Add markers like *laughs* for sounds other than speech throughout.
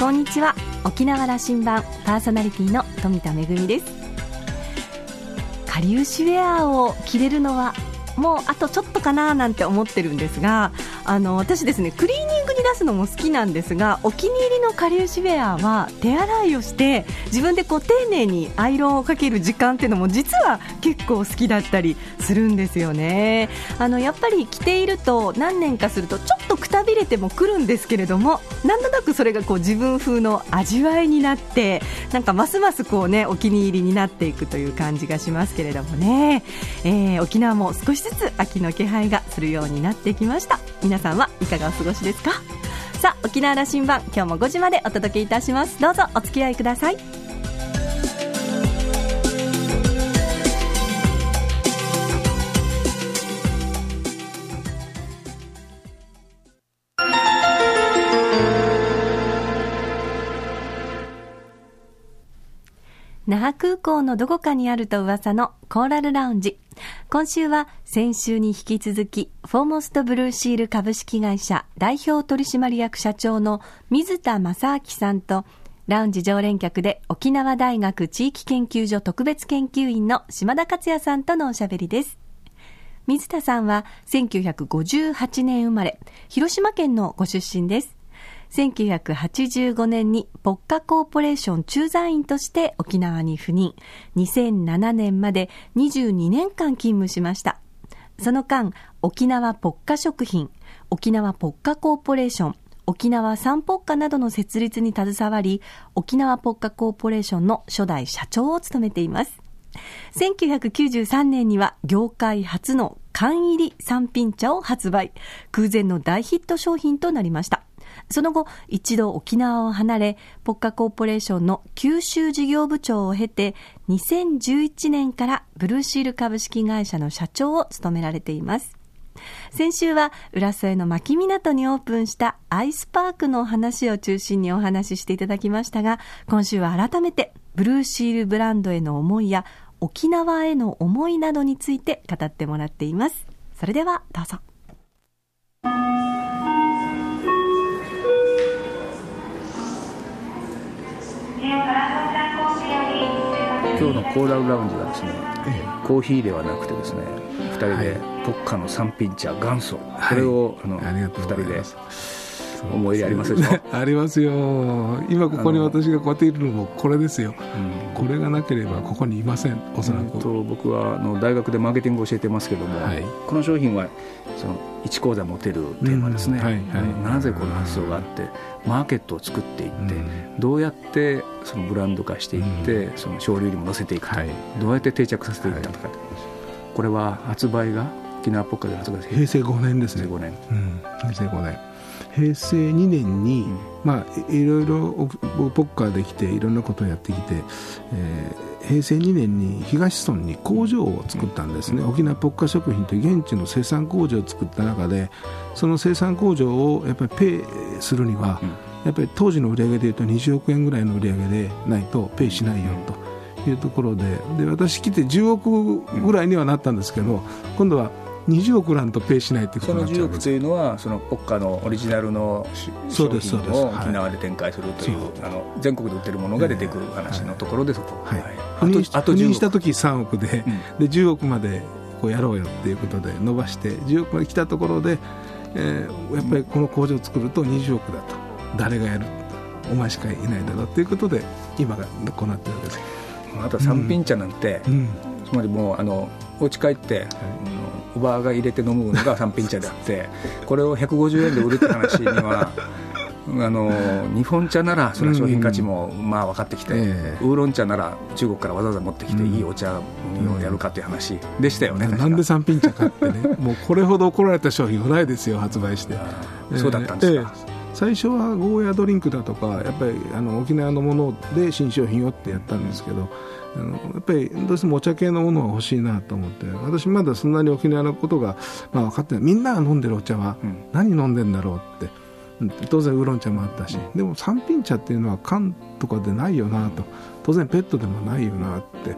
こんにちは。沖縄羅針盤パーソナリティの富田恵です。かりゆしウェアを着れるのはもうあとちょっとかななんて思ってるんですがあの私ですねクリーニングに出すのも好きなんですがお気に入りのかりゆしウェアは手洗いをして自分でこう丁寧にアイロンをかける時間っていうのも実は結構好きだったりするんですよね。あのやっぱり着ていると何年かするとちょっとくたびれてもくるんですけれどもなんとなくそれがこう自分風の味わいになってなんかますますこうねお気に入りになっていくという感じがしますけれどもね、えー、沖縄も少しずつ秋の気配がするようになってきました。皆さんはいかがお過ごしですか？さあ沖縄羅針盤今日も5時までお届けいたします。どうぞお付き合いください。覇空港のどこかにあると噂のコーラルラウンジ。今週は先週に引き続き、フォーモストブルーシール株式会社代表取締役社長の水田正明さんと、ラウンジ常連客で沖縄大学地域研究所特別研究員の島田克也さんとのおしゃべりです。水田さんは1958年生まれ、広島県のご出身です。1985年にポッカコーポレーション駐在員として沖縄に赴任。2007年まで22年間勤務しました。その間、沖縄ポッカ食品、沖縄ポッカコーポレーション、沖縄産ポッカなどの設立に携わり、沖縄ポッカコーポレーションの初代社長を務めています。1993年には業界初の缶入り三品茶を発売。空前の大ヒット商品となりました。その後、一度沖縄を離れ、ポッカコーポレーションの九州事業部長を経て、2011年からブルーシール株式会社の社長を務められています。先週は浦添の牧港にオープンしたアイスパークの話を中心にお話ししていただきましたが、今週は改めてブルーシールブランドへの思いや沖縄への思いなどについて語ってもらっています。それではどうぞ。今日のコーラルラウンジはですね、ええ、コーヒーではなくてですね2人でポッカの三品茶元祖、これをあの2人で思い入れありますでしょありますよ。今ここに私がこうやっているのもこれですよ、うん、これがなければここにいませんおそらく、と僕はあの大学でマーケティングを教えてますけども、はい、この商品はその1講座持てるテーマですね、うん。はいはい、なぜこの発想があってマーケットを作っていって、うん、どうやってそのブランド化していって、その省流にも乗せていくと、はい、どうやって定着させていったのか、はい、これは発売が沖縄ポッカで発売平成5年ですね平成5年、うん、平成5年平成2年に、うん、まあいろいろポッカーできていろんなことをやってきて、えー、平成2年に東村に工場を作ったんですね、うん、沖縄ポッカ食品という現地の生産工場を作った中でその生産工場をやっぱりペイするには、うん。やっぱり当時の売り上げでいうと20億円ぐらいの売り上げでないとペイしないよというところでで私来て10億ぐらいにはなったんですけど今度は20億らんとペイしないということになっちゃうその10億というのはその国家のオリジナルの商品を沖縄で展開するという、あの全国で売ってるものが出てくる話のところでそこ、はい。赴任あと任した時3億で,、で10億までこうやろうよっていうことで伸ばして10億まで来たところで、えー、やっぱりこの工場を作ると20億だと。誰がやる？お前しかいないだろうということで今がこうなってるわけです。あと三品茶なんて、うん、つまりもうあのお家帰って、はい、おばあが入れて飲むのが三品茶であってこれを150円で売るって話には *laughs* あの日本茶ならそれは商品価値もまあ分かってきて、うんえ。ー、ウーロン茶なら中国からわざわざ持ってきて、いいお茶をやるかっていう話でしたよね、うん、なんで三品茶かってね。もうこれほど怒られた商品はないですよ発売して。*laughs* そうだったんですか、えー最初はゴーヤドリンクだとかやっぱりあの沖縄のもので新商品をってやったんですけどあのやっぱりどうしてもお茶系のものは欲しいなと思って私まだそんなに沖縄のことが、まあ、分かってない。みんなが飲んでるお茶は何飲んでんだろうって。当然ウーロン茶もあったし。でも三品茶っていうのは缶とかでないよなと。当然ペットでもないよなって。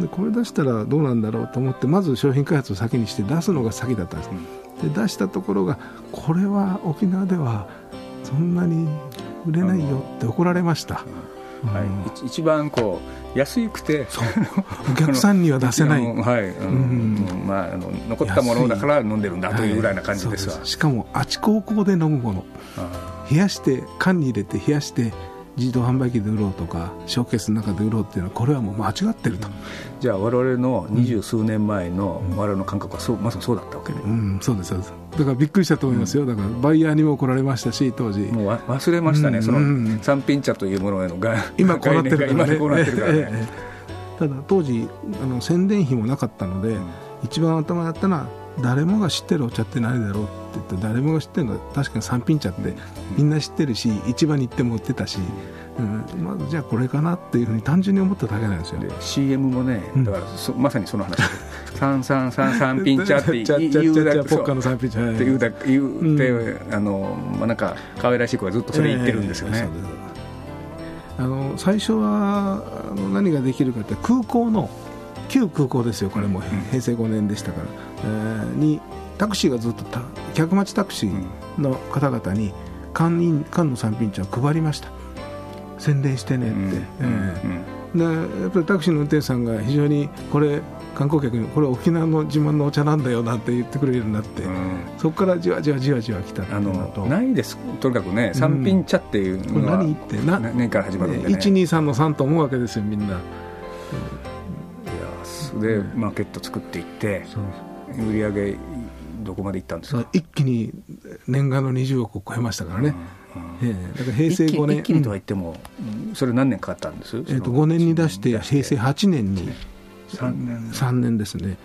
でこれ出したらどうなんだろうと思ってまず商品開発を先にして出すのが先だったんです、で出したところがこれは沖縄ではそんなに売れないよって怒られました、はい、一番こう安くて。お客さんには出せない、*laughs* はい。うん。まあ、あの残ったものだから飲んでるんだというぐらいな感じですわ、はい、しかもあちこちで飲むもの。冷やして缶に入れて冷やして自動販売機で売ろうとかショーケースの中で売ろうっていうのはこれはもう間違ってると、じゃあ我々の二十数年前の我々の感覚はそうまさにそうだったわけね、うん、そうですそうです。だからびっくりしたと思いますよ、だからバイヤーにも怒られましたし当時。もう忘れましたね、その三品茶というものへのが今こうなってるからね。今こうなってるからね。ただ当時あの宣伝費もなかったので、一番頭だったのは誰もが知ってるお茶って何だろうって言って誰もが知ってるのは確かに三品茶ってみんな知ってるし市場に行っても売ってたし、うん、まずじゃあこれかなっていうふうに単純に思っただけなんですよ。で CM もねだからそ、まさにその話。で *laughs* 三三三三品茶って *laughs* 言うだけポッカの三品茶。って言うだ言うて、うん、あのまあなんか可愛らしい子がずっとそれ言ってるんですよね、えー、あの最初はあの何ができるかって空港の旧空港ですよこれも、平成5年でしたから、えー、にタクシーがずっと客待ちタクシーの方々に缶缶の三品茶を配りました。宣伝してねって、でやっぱりタクシーの運転手さんが非常にこれ観光客にこれ沖縄の自慢のお茶なんだよなんて言ってくれるようになって、うん、そこからじわじわじわじわ来たっていうのと。ないです。とにかくね三品茶っていうのは、うん、何ってな年から始まるんで、ね、123の3と思うわけですよみんな、うん、いやでマーケット作っていって売り上げどこまでいったんですか？一気に年間の20億を超えましたからね、うんえー、だから平成5年一気にとは言っても、それ何年かかったんです？えー、と5年に出して平成8年に。3年 ,3 年ですね。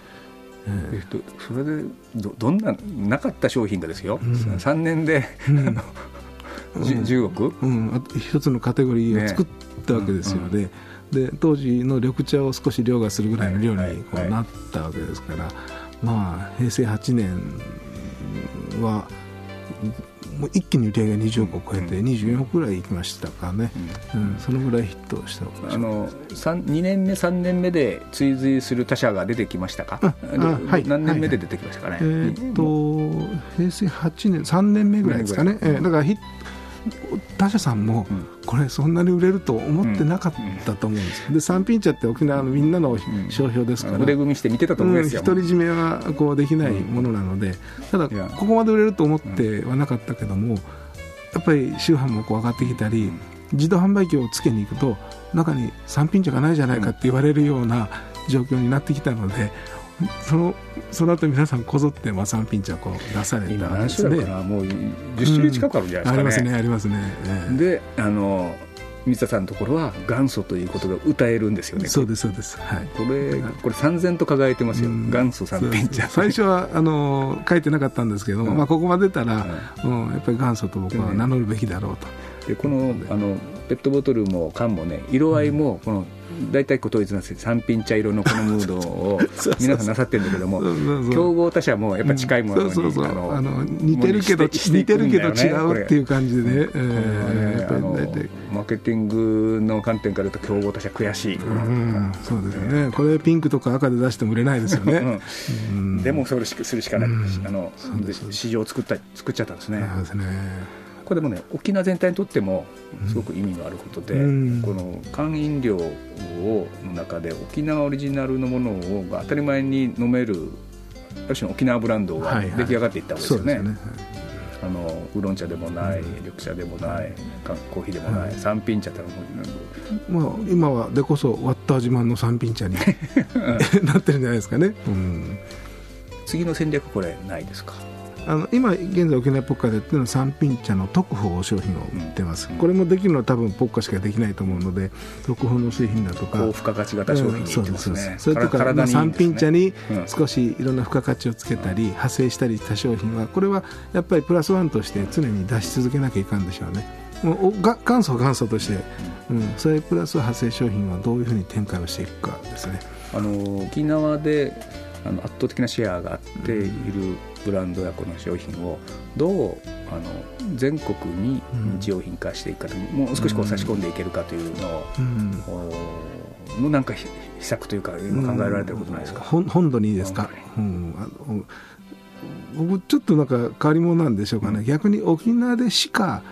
えー、とそれでどどんななかった商品がですよ、うん、3年で、うん、10億、うん、あ一つのカテゴリーを作ったわけですよね、で当時の緑茶を少し凌駕するぐらいの量にこうなったわけですから、まあ平成8年はもう一気に売り上げが20億を超えて24億ぐらいいきましたかね、うん、うん、そのぐらいヒットしたあの2年目3年目で追随する他社が出てきましたか？はい、何年目で出てきましたかね、はいはい、えー、っと平成8年3年目ぐらいですかね、えー、だからヒット他社さんもこれそんなに売れると思ってなかったと思うんですで三品茶って沖縄のみんなの商標ですから、腕組みして見てたと思うんですよ、独り占めはこうできないものなので、ただここまで売れると思ってはなかったけどもやっぱり周波もこう上がってきたり自動販売機をつけに行くと中に三品茶がないじゃないかって言われるような状況になってきたのでそのその後皆さんこぞって三品茶を出されたんですね。今もう10種類近くあるんじゃないですかね、うん、ありますねありますね、であの水田さんのところは元祖ということが歌えるんですよね。そうですそうです、はい、これこれ三千と輝いてますよ、元祖三品茶。最初はあの書いてなかったんですけど、うん、まあ、ここまで出たら、うん、やっぱり元祖と僕は名乗るべきだろうと、でこのあのペットボトルも缶もね色合いもこの大体統一なんです三品茶色のこのムードを *laughs* 皆さんなさってるんだけども競合他社もやっぱ近いものに、そうそうあの似てるけど似てるけど違うっていう感じでね。マーケティングの観点から言うと競合他社悔しい、そうですよね。これピンクとか赤で出しても売れないですよね、でもそれするしかない、あの市場を作った作っちゃったんですね。ですねこれでもね沖縄全体にとってもすごく意味のあることで、うん、この缶飲料をの中で沖縄オリジナルのものを当たり前に飲めるある種の沖縄ブランドが出来上がっていったわけですよね。はいはい、あのウーロン茶でもない、緑茶でもない、コーヒーでもない、三品茶ってまあ、今はでこそワッター自慢の三品茶に *laughs* *laughs* なってるんじゃないですかね、うん、次の戦略これないですか？あの今現在沖縄ポッカでやってるのは三品茶の特報商品を売ってます、うん、これもできるのは多分ポッカしかできないと思うので特報の製品だとか高付加価値型商品、ね、そうですねそれとか、まあ、三品茶に少しいろんな付加価値をつけたり、派生したりした商品はこれはやっぱりプラスワンとして常に出し続けなきゃいかんでしょうね。もうが元祖元祖として、うん、それプラス派生商品はどういうふうに展開をしていくかですね。あの沖縄であの圧倒的なシェアがあっているブランドやこの商品をどうあの全国に日用品化していくかと、うん、もう少しこう差し込んでいけるかというのを、うん、のなんか秘策というか今考えられてることないですか、うん、本土にいいですか、うん、あの僕ちょっとなんか変わり者なんでしょうかね、逆に沖縄でしか、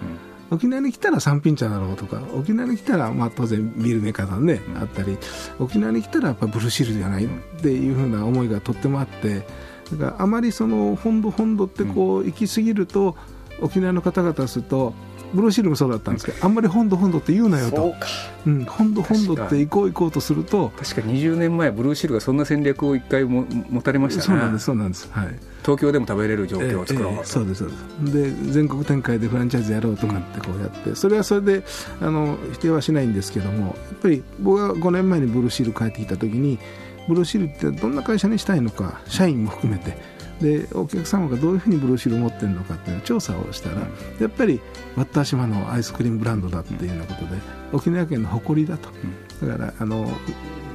沖縄に来たら三品茶だろうとか沖縄に来たら、まあ、当然ビールメーカーさんね、うん、あったり沖縄に来たらやっぱブルーシールじゃないっていうふうな思いがとってもあってだからあまりその本土本土ってこう行き過ぎると、沖縄の方々するとブルーシールもそうだったんですけど、あんまり本土本土って言うなよと、うん、本土本土って行こう行こうとすると。確か20年前ブルーシールがそんな戦略を一回も持たれましたねそうなんですそうなんです、はい、東京でも食べれる状況を作ろう、えーえー、そうですそうです。で全国展開でフランチャイズやろうとかってこうやって、それはそれであの否定はしないんですけどもやっぱり僕が5年前にブルーシール帰ってきた時にブルーシールってどんな会社にしたいのか社員も含めて。でお客様がどういうふうにブルーシールを持ってるのかっていう調査をしたら、やっぱりワッター島のアイスクリームブランドだっていうようなことで沖縄県の誇りだと、だからあの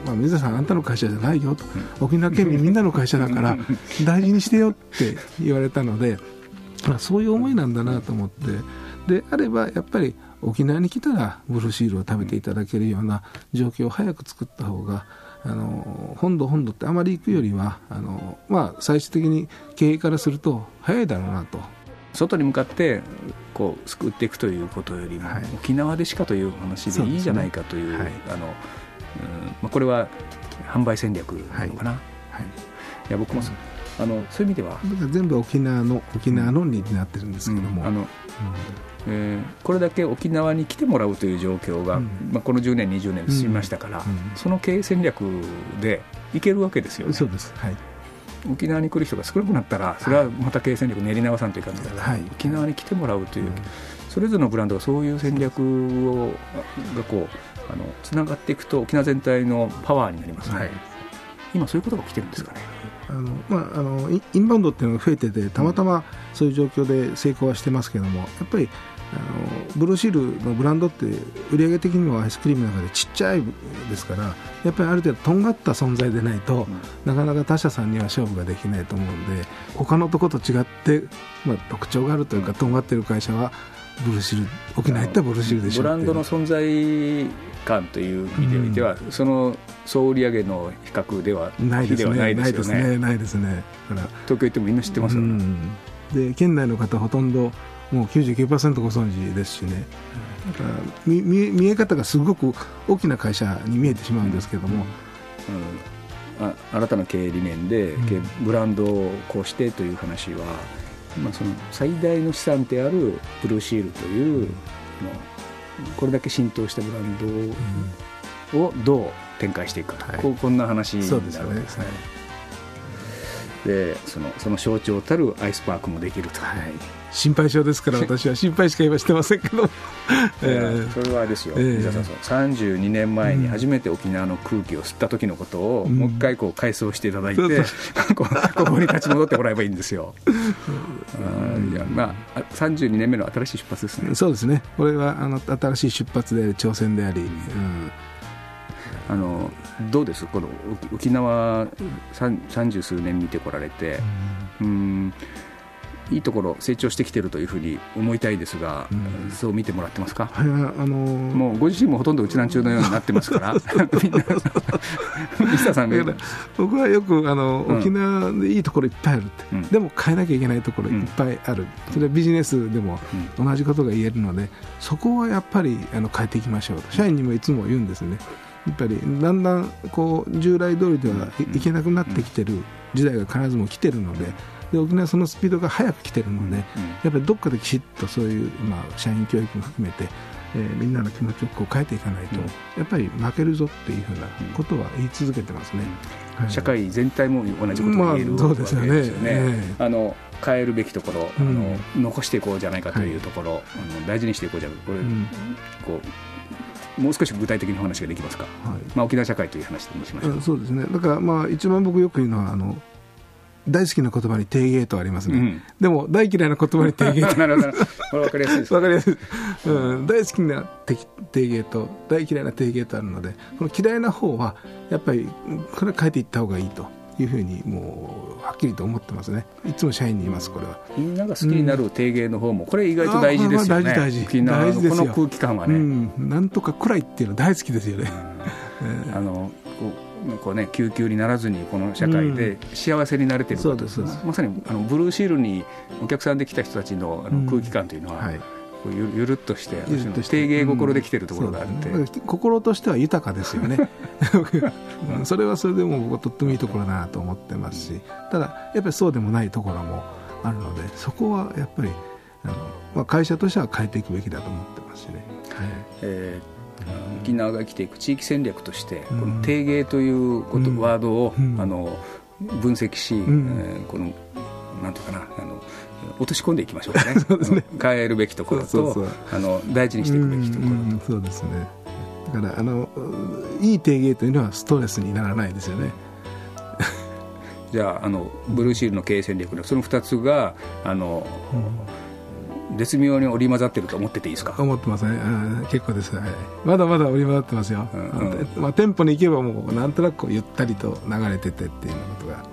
まあ、水田さん、あんたの会社じゃないよと、沖縄県民みんなの会社だから大事にしてよって言われたので、まあ、そういう思いなんだなと思って。であればやっぱり沖縄に来たらブルーシールを食べていただけるような状況を早く作った方があの本土本土ってあまり行くよりはあの、まあ、最終的に経営からすると早いだろうなと。外に向かってこう救っていくということよりも、はい、沖縄でしかという話でいいじゃないかという、ね。はい、あのうんまあ、これは販売戦略なのかな、はい、いや僕もそ,、あのそういう意味では全部沖縄の沖縄のになってるんですけども、うん、あの、うんえー、これだけ沖縄に来てもらうという状況が、うん、まあ、この10年、20年進みましたから、うん、その経営戦略でいけるわけですよね。そうです、はい。沖縄に来る人が少なくなったらそれはまた経営戦略練り直さんという感じで、はい、沖縄に来てもらうという、うん、それぞれのブランドがそういう戦略をがこうあのつながっていくと沖縄全体のパワーになりますね、はい、今そういうことが起きてるんですかね。あのまあ、あのインバウンドっていうのが増えててたまたまそういう状況で成功はしてますけどもやっぱりあのブルーシールのブランドって売上的にもアイスクリームの中でちっちゃいですからやっぱりある程度とんがった存在でないと、うん、なかなか他社さんには勝負ができないと思うので他のとこと違って、まあ、特徴があるというかとんがっている会社はブルーシール沖縄行ったらブルーシールでしょブランドの存在感という意味でおいては、うん、その総売上の比較ではないですね。ないですね。ないですね。東京行ってもみんな知ってますよね、うん、で県内の方ほとんどもう99%ご存知ですしね、だから見見え方がすごく大きな会社に見えてしまうんですけども、うん、あ新たな経営理念で、ブランドをこうしてという話は、まあ、その最大の資産であるブルーシールという、うん、これだけ浸透したブランドをどう展開していくか、こんな話になるわけですね。でそのその象徴たるアイスパークもできると。はい。心配性ですから *laughs* 私は心配しか今してませんけど、*laughs* えー、それはですよ、えー、さん32年前に初めて沖縄の空気を吸った時のことを、もう一回こう回想していただいて、うん、*laughs* ここに立ち戻ってもらえばいいんですよ、いやまあ、32年目の新しい出発ですね。そうですね。これはあの新しい出発で挑戦であり、うんあのどうです？この沖縄三十数年見てこられて、うん、うん。いいところ成長してきてるというふうに思いたいですが、うん、そう見てもらってますか、はいあのー、もうご自身もほとんどうちなん中のようになってます *laughs* *laughs* から。僕はよくあの、うん、沖縄でいいところいっぱいあるって、うん、でも変えなきゃいけないところいっぱいある、それはビジネスでも同じことが言えるので、そこはやっぱりあの変えていきましょうと。社員にもいつも言うんですねやっぱりだんだんこう従来通りではいけなくなってきてる時代が必ずも来てるので、で沖縄はそのスピードが速く来てるので、やっぱりどっかできちっとそういう、まあ、社員教育も含めて、えー、みんなの気持ちをこう変えていかないと、やっぱり負けるぞっていうふうなことは言い続けてますね、はい、社会全体も同じことが言える、まあ、ですよね、えー、あの変えるべきところ、あの残していこうじゃないかというところ、はい、あの大事にしていこうじゃないかこれ、こうもう少し具体的にお話ができますか、はい。まあ、沖縄社会という話にしましょう。そうですね。だからまあ一番僕よく言うのはあの大好きな言葉に定芸とありますね、うん、でも大嫌いな言葉に定芸と。*laughs* なるほど。これ分かりやすいです分かりやすい、うん、大好きな定芸と大嫌いな定芸とあるのでこの嫌いな方はやっぱりこれは変えていった方がいいというふうにもうはっきりと思ってますね。いつも社員に言いますこれは。みんなが好きになる定芸の方も、これ意外と大事ですよね。大事大事。この空気感はね、うん、なんとか暗いっていうのは大好きですよね、*laughs* あのこうね、救急にならずにこの社会で幸せになれてるまさにあのブルーシールにお客さんで来た人たちのあの空気感というのは、うんはい、ゆゆるっとして定芸心できてるところがあって、う。ん、心としては豊かですよね。*laughs* それはそれでもとってもいいところだなと思ってますしただやっぱりそうでもないところもあるのでそこはやっぱりあの、まあ、会社としては変えていくべきだと思ってますしね、はい。えー、沖縄が生きていく地域戦略として、この定芸ということ、ワードを、あの分析し、えー、このなんていうかなあの落とし込んでいきましょうかね。*laughs* ね、変えるべきところとあの大事にしていくべきところ。とそうですね。だからあのいい定芸というのはストレスにならないですよね。*laughs* じゃああのブルーシールの経営戦略のその2つがあの、うん、絶妙に織り交ざってると思ってていいですか？思ってますね、うん、結構です、はい、まだまだ織り交ざってますよ、うんうん、まあ、店舗に行けばもうなんとなくゆったりと流れててっていうことが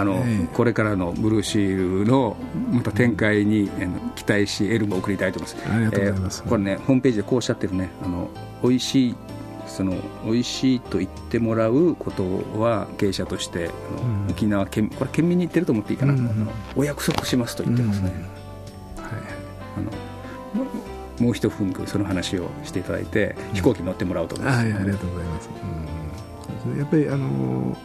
あの、えー、これからのブルーシールのまた展開に、期待し、エールも送りたいと思います。ありがとうございます。えー、これね、ホームページでこうおっしゃってるね、あの美味しいその美味しいと言ってもらうことは経営者としてあの、うん、沖縄県これ県民に言ってると思っていいかな、うん、お約束しますと言ってますね、うん、はい、あのもう一分その話をしていただいて、飛行機乗ってもらおうと思います、はい、ありがとうございます、うん、やっぱりあの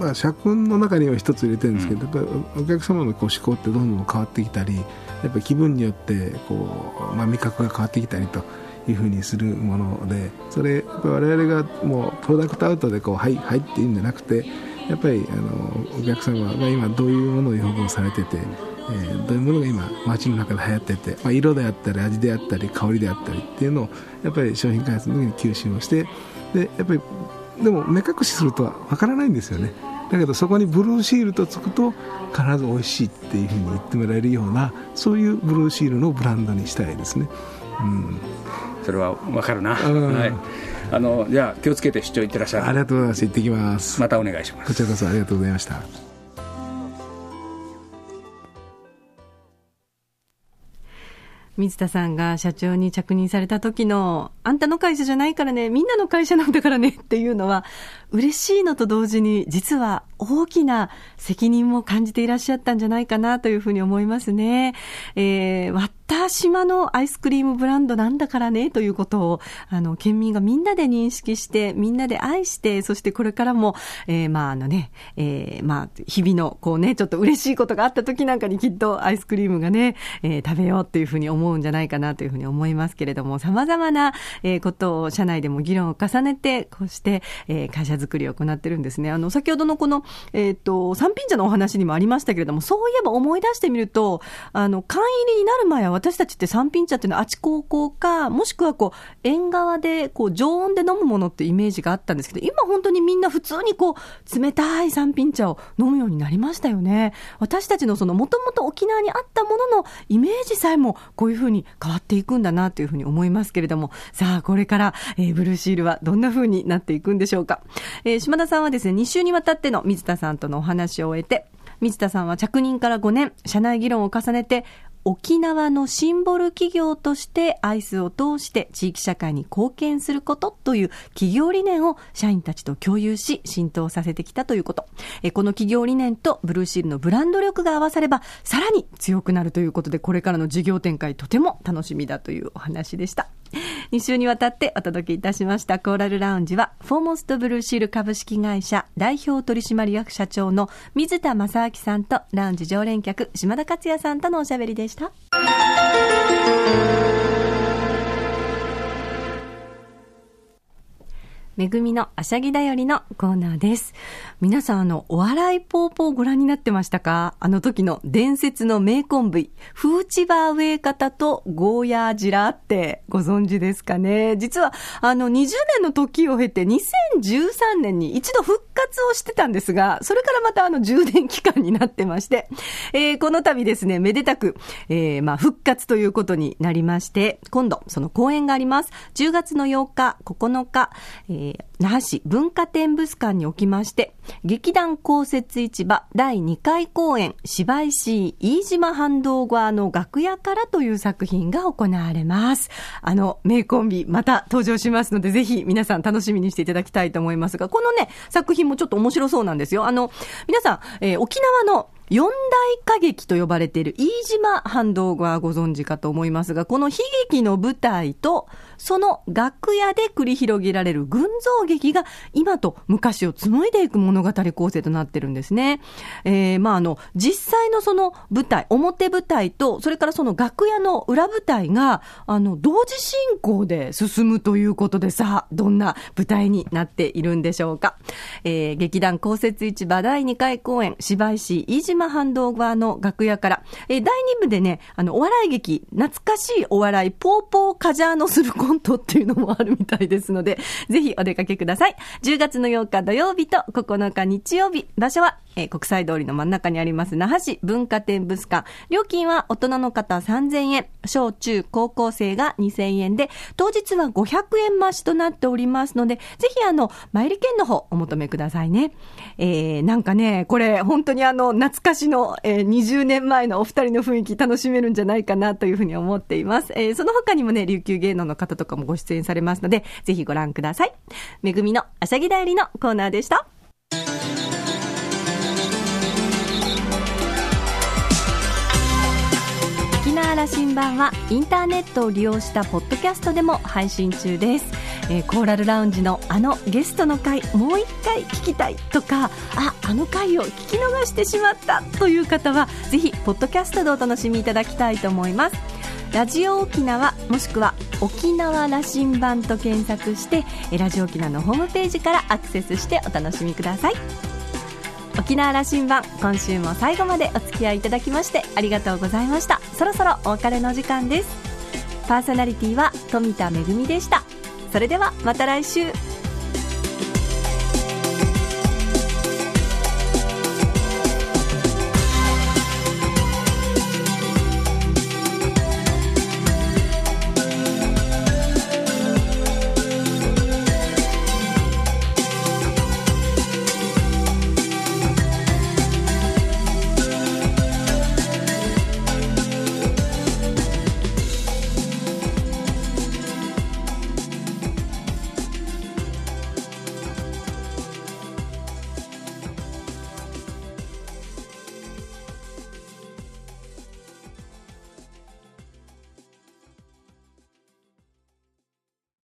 まあ、社訓の中には一つ入れてるんですけど、やっぱりお客様のこう思考ってどんどん変わってきたりやっぱり気分によってこう、まあ、味覚が変わってきたりというふうにするものでそれ我々がもうプロダクトアウトでこうはいはいって言うんじゃなくてやっぱりあのお客様が今どういうものを要望されてて、えー、どういうものが今街の中で流行ってて、まあ、色であったり味であったり香りであったりっていうのをやっぱり商品開発の時に吸収をしてでやっぱりでも目隠しするとは分からないんですよねだけどそこにブルーシールとつくと必ず美味しいっていうふうに言ってもらえるようなそういうブルーシールのブランドにしたいですね、うん、それは分かるな、はい。あのじゃあ気をつけて出張行ってらっしゃいありがとうございます行ってきます。またお願いします。こちらこそありがとうございました。水田さんが社長に着任された時の、あんたの会社じゃないからね、みんなの会社なんだからねっていうのは、嬉しいのと同時に、実は大きな責任も感じていらっしゃったんじゃないかなというふうに思いますね。えー、割った島のアイスクリームブランドなんだからねということを、あの、県民がみんなで認識して、みんなで愛して、そしてこれからも、えー、まああのね、えー、まあ、日々のこうね、ちょっと嬉しいことがあった時なんかにきっとアイスクリームがね、えー、食べようっていうふうに思うんじゃないかなというふうに思いますけれども、様々な、えー、ことを社内でも議論を重ねて、こうして、えー、会社づくりを行ってるんですね。あの、先ほどのこの、えっ、ー、と、三品茶のお話にもありましたけれども、そういえば思い出してみると、あの、缶入りになる前は私たちって三品茶っていうのはあち高校か、もしくはこう、縁側で、こう、常温で飲むものってイメージがあったんですけど、今本当にみんな普通にこう、冷たい三品茶を飲むようになりましたよね。私たちのその、もともと沖縄にあったもののイメージさえも、こういうふうに変わっていくんだなというふうに思いますけれども、さあ、これから、えー、ブルーシールはどんなふうになっていくんでしょうか。えー、島田さんはですね、2週にわたっての水田さんとのお話を終えて、水田さんは着任から5年、社内議論を重ねて、沖縄のシンボル企業としてアイスを通して地域社会に貢献することという企業理念を社員たちと共有し浸透させてきたということ。この企業理念とブルーシールのブランド力が合わさればさらに強くなるということでこれからの事業展開とても楽しみだというお話でした。2週にわたってお届けいたしましたコーラルラウンジはフォーモストブルーシール株式会社代表取締役社長の水田正明さんとラウンジ常連客島田克也さんとのおしゃべりでした。めぐみのあしゃぎだよりのコーナーです。皆さん、あの、お笑いポーポーご覧になってましたか？あの時の伝説の名コンビ、フーチバーウェイ方とゴーヤージラってご存知ですかね？実は、あの、20年の時を経て2013年に一度復活をしてたんですが、それからまたあの充電期間になってまして、えー、この度ですね、めでたく、えー、まあ、復活ということになりまして、今度、その公演があります。10月の8日、9日、えー、那覇市文化展物館におきまして、劇団公設市場第2回公演、芝居市飯島反動側の楽屋からという作品が行われます。あの、名コンビ、また登場しますので、ぜひ皆さん楽しみにしていただきたいと思いますが、このね、作品もちょっと面白そうなんですよ。あの、皆さん、えー、沖縄の四大歌劇と呼ばれている飯島反動はご存知かと思いますが、この悲劇の舞台と、その楽屋で繰り広げられる群像劇が今と昔を紡いでいく物語構成となってるんですね。えー、まああの、実際のその舞台、表舞台と、それからその楽屋の裏舞台が、あの、同時進行で進むということでさあ、どんな舞台になっているんでしょうか。えー、劇団公設市場第2回公演、芝居師飯島反動側の楽屋から、えー、第2部でね、あの、お笑い劇、懐かしいお笑い、ポーポーカジャーノするコントっていうのもあるみたいですので、ぜひお出かけください。10月の8日土曜日と9日日曜日、場所はえー、国際通りの真ん中にあります那覇市文化展物館。料金は大人の方3000円、小中高校生が2000円で、当日は500円増しとなっておりますので、ぜひあの、参り券の方お求めくださいね。えー、なんかね、これ本当にあの、懐かしの、えー、20年前のお二人の雰囲気楽しめるんじゃないかなというふうに思っています。えー、その他にもね、琉球芸能の方とかもご出演されますので、ぜひご覧ください。めぐみのあしゃぎだよりのコーナーでした。羅針盤はインターネットを利用したポッドキャストでも配信中です、えー、コーラルラウンジのあのゲストの回もう一回聞きたいとかああの回を聞き逃してしまったという方はぜひポッドキャストでお楽しみいただきたいと思います。ラジオ沖縄もしくは沖縄羅針盤と検索してラジオ沖縄のホームページからアクセスしてお楽しみください。沖縄羅針盤今週も最後までお付き合いいただきましてありがとうございました。そろそろお別れの時間です。パーソナリティは富田恵でした。それではまた来週。